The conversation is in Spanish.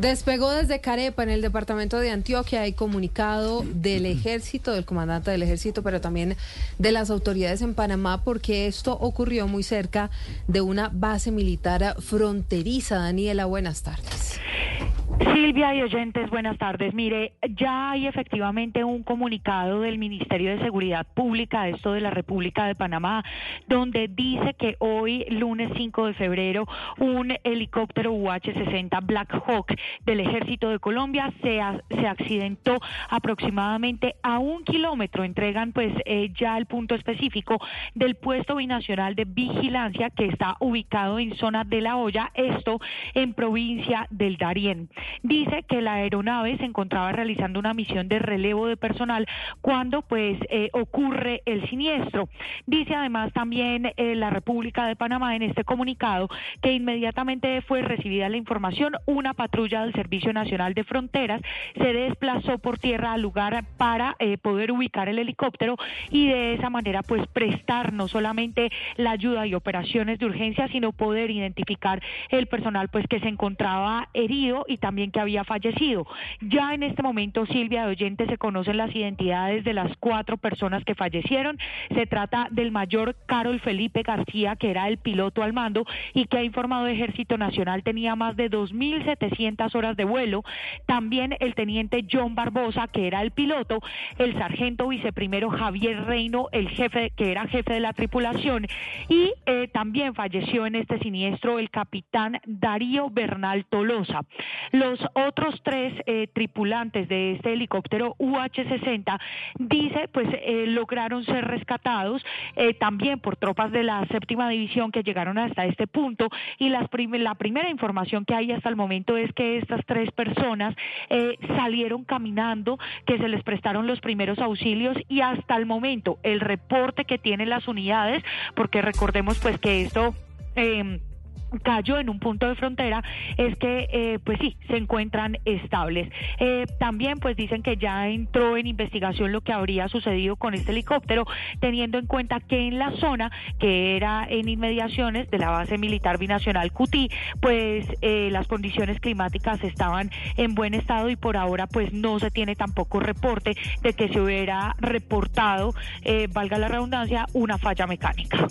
Despegó desde Carepa, en el departamento de Antioquia, hay comunicado del ejército, del comandante del ejército, pero también de las autoridades en Panamá, porque esto ocurrió muy cerca de una base militar fronteriza. Daniela, buenas tardes. Silvia y oyentes, buenas tardes. Mire, ya hay efectivamente un comunicado del Ministerio de Seguridad Pública, esto de la República de Panamá, donde dice que hoy, lunes 5 de febrero, un helicóptero UH-60 Black Hawk del Ejército de Colombia se, se accidentó aproximadamente a un kilómetro. Entregan pues eh, ya el punto específico del puesto binacional de vigilancia que está ubicado en zona de La Hoya, esto en provincia del Darién. Dice que la aeronave se encontraba realizando una misión de relevo de personal cuando pues eh, ocurre el siniestro. Dice además también eh, la República de Panamá en este comunicado que inmediatamente fue recibida la información, una patrulla del Servicio Nacional de Fronteras se desplazó por tierra al lugar para eh, poder ubicar el helicóptero y de esa manera pues prestar no solamente la ayuda y operaciones de urgencia, sino poder identificar el personal pues que se encontraba herido y también que había fallecido. Ya en este momento, Silvia de Oyente, se conocen las identidades de las cuatro personas que fallecieron. Se trata del mayor Carol Felipe García, que era el piloto al mando y que ha informado Ejército Nacional tenía más de 2.700 horas de vuelo. También el teniente John Barbosa, que era el piloto, el sargento viceprimero Javier Reino, el jefe, que era jefe de la tripulación, y eh, también falleció en este siniestro el capitán Darío Bernal Tolosa. Los otros tres eh, tripulantes de este helicóptero UH-60, dice, pues eh, lograron ser rescatados eh, también por tropas de la séptima división que llegaron hasta este punto. Y las la primera información que hay hasta el momento es que estas tres personas salieron caminando, que se les prestaron los primeros auxilios y hasta el momento el reporte que tienen las unidades, porque recordemos pues que esto... Eh, cayó en un punto de frontera es que eh, pues sí se encuentran estables. Eh, también pues dicen que ya entró en investigación lo que habría sucedido con este helicóptero teniendo en cuenta que en la zona que era en inmediaciones de la base militar binacional Cutí pues eh, las condiciones climáticas estaban en buen estado y por ahora pues no se tiene tampoco reporte de que se hubiera reportado valga la redundancia una falla mecánica